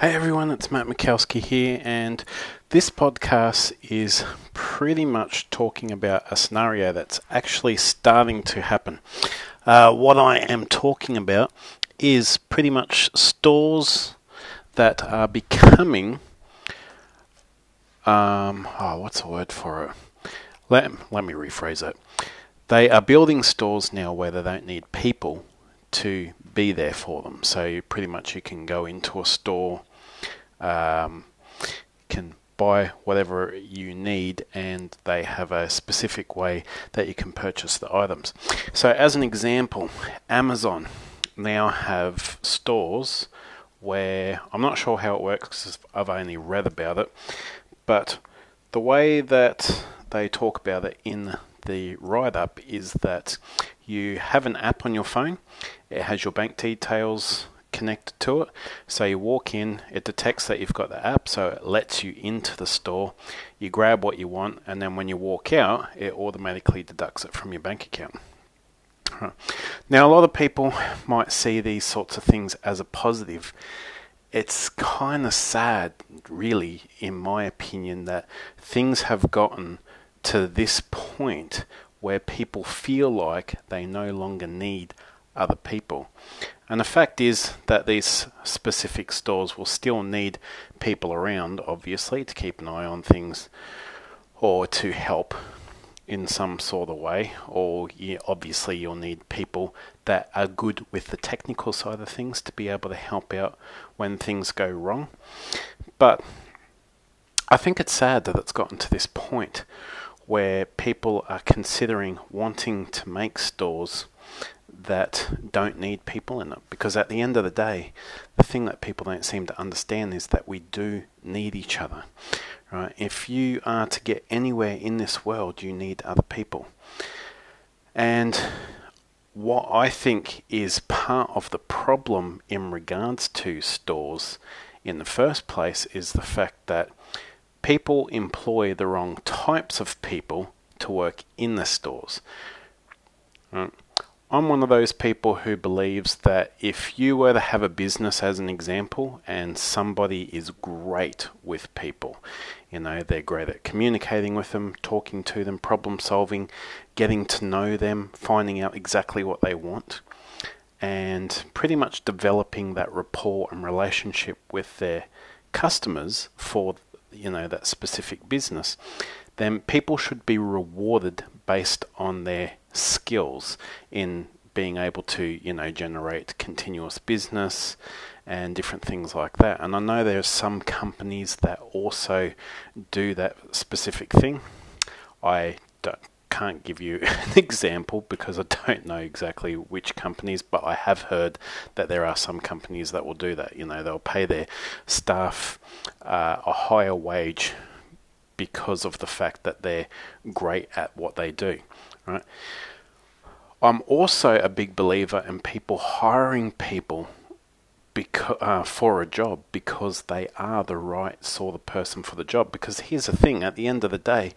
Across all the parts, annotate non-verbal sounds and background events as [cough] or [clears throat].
Hey everyone, it's Matt Mikowski here, and this podcast is pretty much talking about a scenario that's actually starting to happen. Uh, what I am talking about is pretty much stores that are becoming. Um, oh, what's the word for it? Let, let me rephrase it. They are building stores now where they don't need people to be there for them. So pretty much you can go into a store um, can buy whatever you need and they have a specific way that you can purchase the items. So, as an example, Amazon now have stores where I'm not sure how it works I've only read about it, but the way that they talk about it in the write up is that you have an app on your phone, it has your bank details, connected to it. So you walk in, it detects that you've got the app, so it lets you into the store. You grab what you want, and then when you walk out, it automatically deducts it from your bank account. Now, a lot of people might see these sorts of things as a positive. It's kind of sad, really, in my opinion, that things have gotten to this point where people feel like they no longer need other people. And the fact is that these specific stores will still need people around, obviously, to keep an eye on things or to help in some sort of way. Or you, obviously, you'll need people that are good with the technical side of things to be able to help out when things go wrong. But I think it's sad that it's gotten to this point where people are considering wanting to make stores that don't need people in it. Because at the end of the day, the thing that people don't seem to understand is that we do need each other. Right? If you are to get anywhere in this world, you need other people. And what I think is part of the problem in regards to stores in the first place is the fact that people employ the wrong types of people to work in the stores. Right? I'm one of those people who believes that if you were to have a business as an example and somebody is great with people, you know, they're great at communicating with them, talking to them, problem solving, getting to know them, finding out exactly what they want, and pretty much developing that rapport and relationship with their customers for, you know, that specific business, then people should be rewarded based on their skills in being able to, you know, generate continuous business and different things like that. And I know there are some companies that also do that specific thing. I can't give you [laughs] an example because I don't know exactly which companies, but I have heard that there are some companies that will do that. You know, they'll pay their staff uh, a higher wage because of the fact that they're great at what they do, right? I'm also a big believer in people hiring people beca- uh, for a job because they are the right sort of person for the job. Because here's the thing: at the end of the day,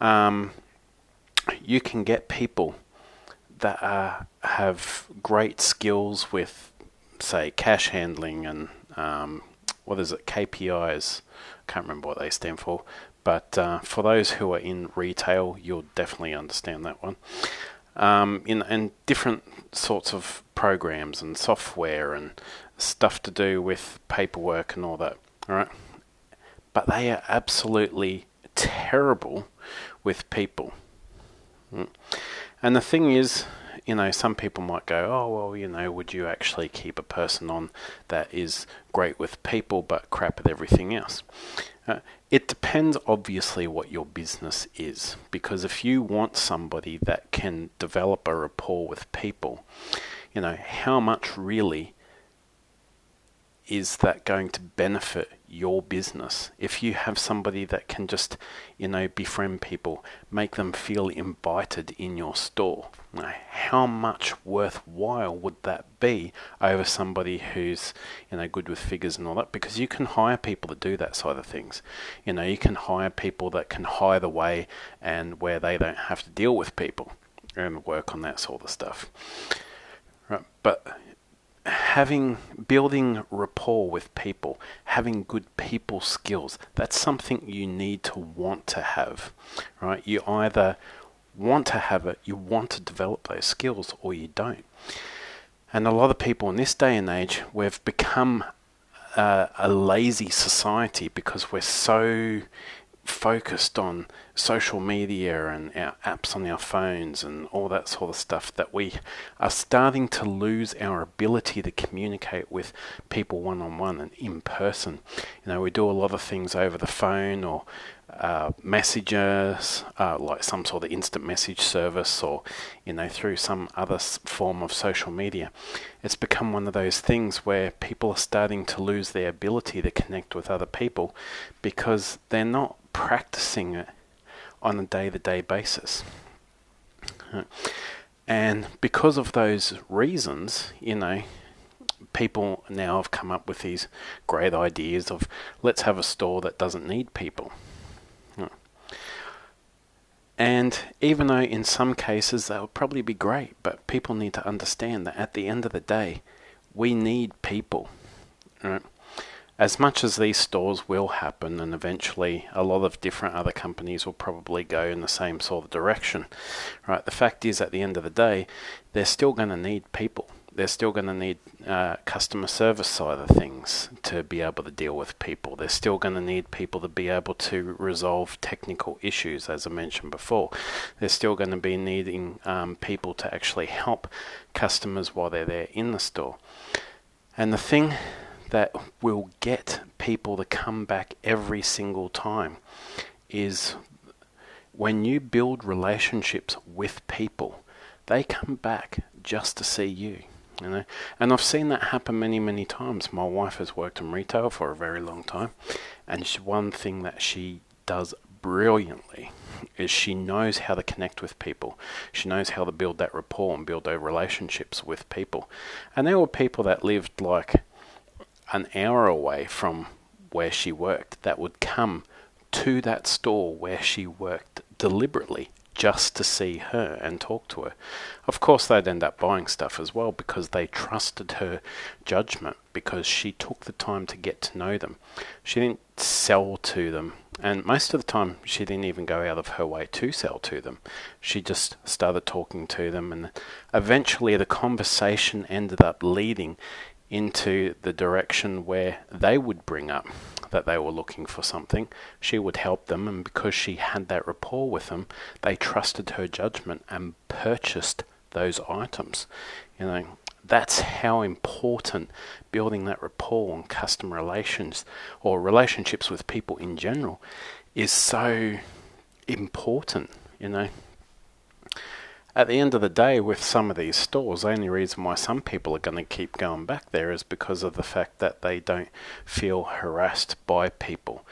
um, you can get people that are, have great skills with, say, cash handling and um, what is it, KPIs. Can't remember what they stand for, but uh, for those who are in retail, you'll definitely understand that one um, in and different sorts of programs and software and stuff to do with paperwork and all that. All right, but they are absolutely terrible with people. Mm. And the thing is, you know, some people might go, oh, well, you know, would you actually keep a person on that is great with people but crap at everything else? Uh, it depends, obviously, what your business is. Because if you want somebody that can develop a rapport with people, you know, how much really is that going to benefit your business? If you have somebody that can just, you know, befriend people, make them feel invited in your store, how much worthwhile would that be over somebody who's, you know, good with figures and all that? Because you can hire people to do that side of things. You know, you can hire people that can hire the way and where they don't have to deal with people and work on that sort of stuff. Right, but having building rapport with people, having good people skills, that's something you need to want to have, right? You either want to have it, you want to develop those skills, or you don't. And a lot of people in this day and age, we've become uh, a lazy society because we're so focused on social media and our apps on our phones and all that sort of stuff that we are starting to lose our ability to communicate with people one on one and in person. You know, we do a lot of things over the phone or uh, messages, uh, like some sort of instant message service, or you know through some other form of social media. It's become one of those things where people are starting to lose their ability to connect with other people because they're not practicing it on a day-to-day basis. And because of those reasons, you know, people now have come up with these great ideas of let's have a store that doesn't need people. And even though in some cases would probably be great, but people need to understand that at the end of the day, we need people. Right? As much as these stores will happen, and eventually a lot of different other companies will probably go in the same sort of direction, right? The fact is, at the end of the day, they're still going to need people they're still going to need uh, customer service side of things to be able to deal with people. They're still going to need people to be able to resolve technical issues, as I mentioned before. They're still going to be needing um, people to actually help customers while they're there in the store. And the thing that will get people to come back every single time is when you build relationships with people, they come back just to see you. You know, and I've seen that happen many, many times. My wife has worked in retail for a very long time, and she, one thing that she does brilliantly is she knows how to connect with people. She knows how to build that rapport and build those relationships with people. And there were people that lived like an hour away from where she worked that would come to that store where she worked deliberately just to see her and talk to her. Of course, they'd end up buying stuff as well because they trusted her judgment because she took the time to get to know them. She didn't sell to them, and most of the time, she didn't even go out of her way to sell to them. She just started talking to them, and eventually, the conversation ended up leading into the direction where they would bring up that they were looking for something. She would help them, and because she had that rapport with them, they trusted her judgment and purchased those items. You know, that's how important building that rapport and customer relations or relationships with people in general is so important, you know at the end of the day, with some of these stores, the only reason why some people are going to keep going back there is because of the fact that they don't feel harassed by people.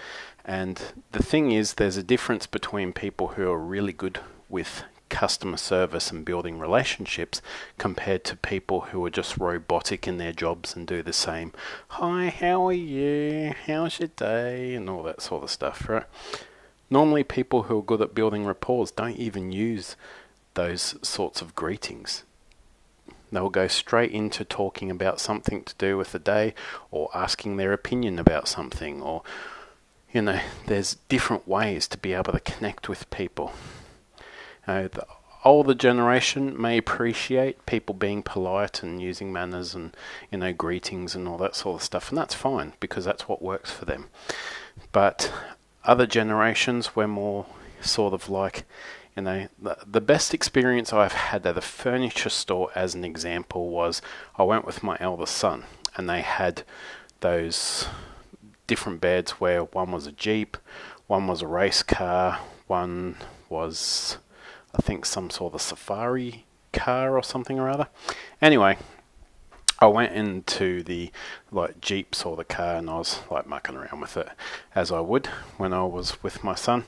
And the thing is, there's a difference between people who are really good with customer service and building relationships compared to people who are just robotic in their jobs and do the same. Hi, how are you? How's your day? And all that sort of stuff, right? Normally, people who are good at building rapport don't even use those sorts of greetings. They'll go straight into talking about something to do with the day or asking their opinion about something or you know, there's different ways to be able to connect with people. Uh, the older generation may appreciate people being polite and using manners and you know greetings and all that sort of stuff, and that's fine because that's what works for them. But other generations, we're more sort of like you know, the, the best experience I've had at a furniture store, as an example, was I went with my eldest son, and they had those different beds where one was a Jeep, one was a race car, one was, I think, some sort of safari car or something or other. Anyway, I went into the like Jeeps or the car and I was like mucking around with it as I would when I was with my son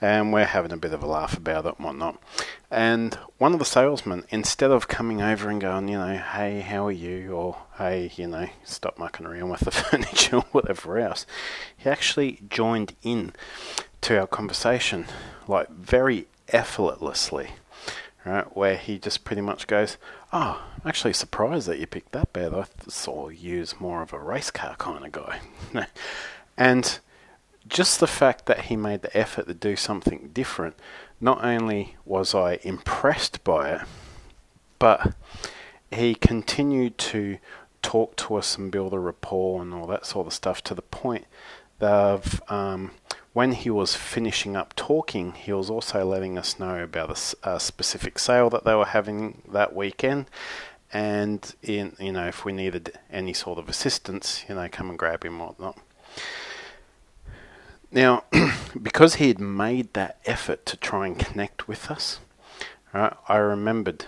and we're having a bit of a laugh about it and whatnot. And one of the salesmen, instead of coming over and going, you know, hey, how are you? Or hey, you know, stop mucking around with the [laughs] furniture or whatever else, he actually joined in to our conversation, like very effortlessly. right? Where he just pretty much goes, "Oh, I'm actually surprised that you picked that bed. I saw you as more of a race car kind of guy." [laughs] and just the fact that he made the effort to do something different, not only was I impressed by it, but he continued to talk to us and build a rapport and all that sort of stuff to the point of um, when he was finishing up talking, he was also letting us know about a, a, specific sale that they were having that weekend. And in you know, if we needed any sort of assistance, you know, come and grab him or whatnot. Now, [clears throat] because he had made that effort to try and connect with us, right, I remembered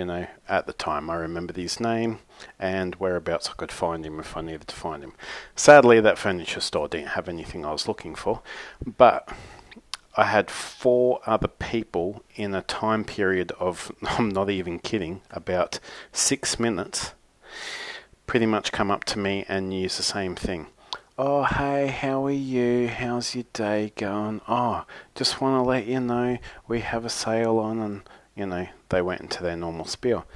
you know, at the time. I remembered his name and whereabouts I could find him if I needed to find him. Sadly, that furniture store didn't have anything I was looking for, but I had four other people in a time period of, [laughs] I'm not even kidding, about six minutes, pretty much come up to me and use the same thing. Oh, hey, how are you? How's your day going? Oh, just want to let you know we have a sale on and you know, they went into their normal spiel.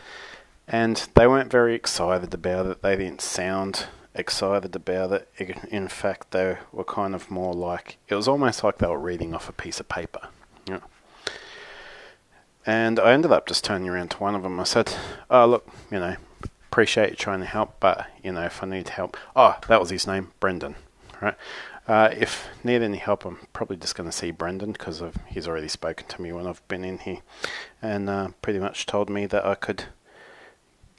And they weren't very excited about it. They didn't sound excited about it. In fact, they were kind of more like it was almost like they were reading off a piece of paper. Know. And I ended up just turning around to one of them. I said, "Oh, look, you know, appreciate you trying to help, but you know, if I need help, oh, that was his name, Brendan, right? Uh, if need any help, I'm probably just going to see Brendan because he's already spoken to me when I've been in here, and uh, pretty much told me that I could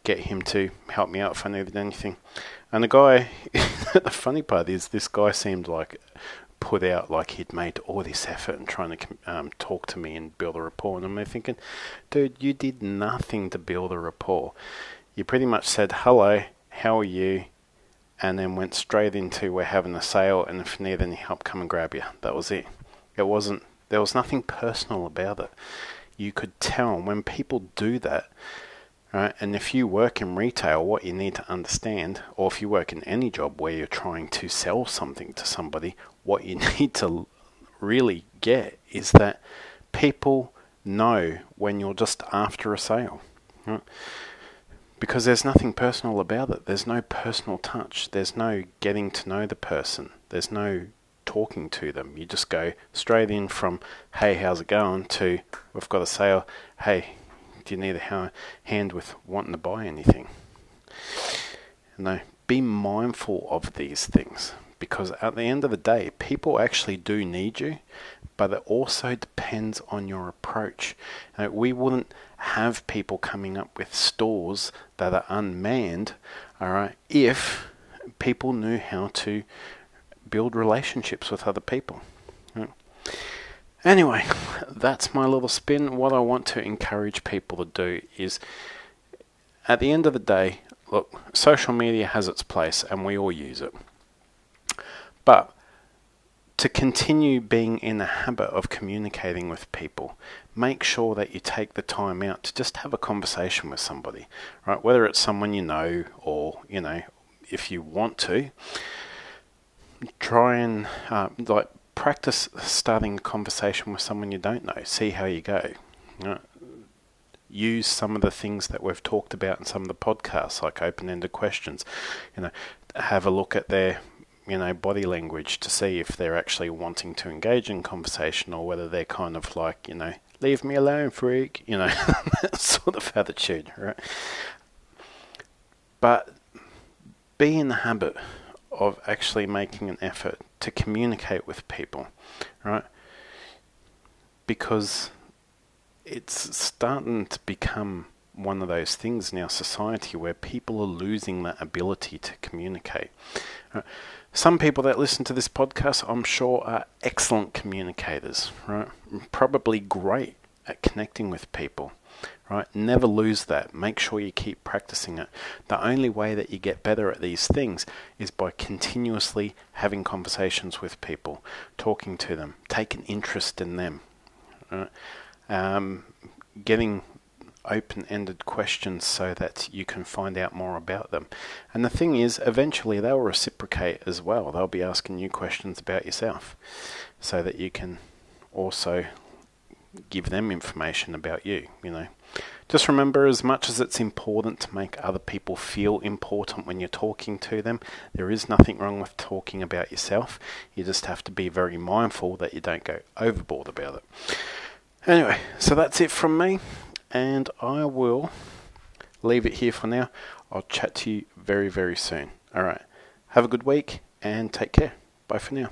get him to help me out if I needed anything. And the guy, [laughs] the funny part is, this guy seemed like put out like he'd made all this effort and trying to um, talk to me and build a rapport. And I'm thinking, dude, you did nothing to build a rapport. You pretty much said, hello, how are you? And then went straight into we're having a sale and if you need any help come and grab you. That was it. It wasn't there was nothing personal about it. You could tell when people do that, right? And if you work in retail, what you need to understand, or if you work in any job where you're trying to sell something to somebody, what you [laughs] need to really get is that people know when you're just after a sale. Right? Because there's nothing personal about it. There's no personal touch. There's no getting to know the person. There's no talking to them. You just go straight in from, hey, how's it going, to, we've got a sale, hey, do you need a hand with wanting to buy anything? No, be mindful of these things because at the end of the day, people actually do need you, but it also depends on your approach. Uh, we wouldn't have people coming up with stores that are unmanned, all right, if people knew how to build relationships with other people. Anyway, that's my little spin. What I want to encourage people to do is at the end of the day, look, social media has its place and we all use it. But to continue being in the habit of communicating with people, make sure that you take the time out to just have a conversation with somebody, right? Whether it's someone you know or, you know, if you want to, try and uh, like practice starting a conversation with someone you don't know. See how you go. Know, use some of the things that we've talked about in some of the podcasts, like open-ended questions. You know, have a look at their you know, body language to see if they're actually wanting to engage in conversation or whether they're kind of like, you know, leave me alone, freak, you know, [laughs] that sort of attitude, right? But be in the habit of actually making an effort to communicate with people, right? Because it's starting to become one of those things in our society where people are losing that ability to communicate. Right? Some people that listen to this podcast, I'm sure, are excellent communicators, right? Probably great at connecting with people, right? Never lose that. Make sure you keep practicing it. The only way that you get better at these things is by continuously having conversations with people, talking to them, taking interest in them, right? um, getting open ended questions so that you can find out more about them. And the thing is, eventually they'll reciprocate as well. They'll be asking you questions about yourself so that you can also give them information about you, you know. Just remember, as much as it's important to make other people feel important when you're talking to them, there is nothing wrong with talking about yourself. You just have to be very mindful that you don't go overboard about it. Anyway, so that's it from me, and I will leave it here for now. I'll chat to you very, very soon. All right. Have a good week and take care. Bye for now.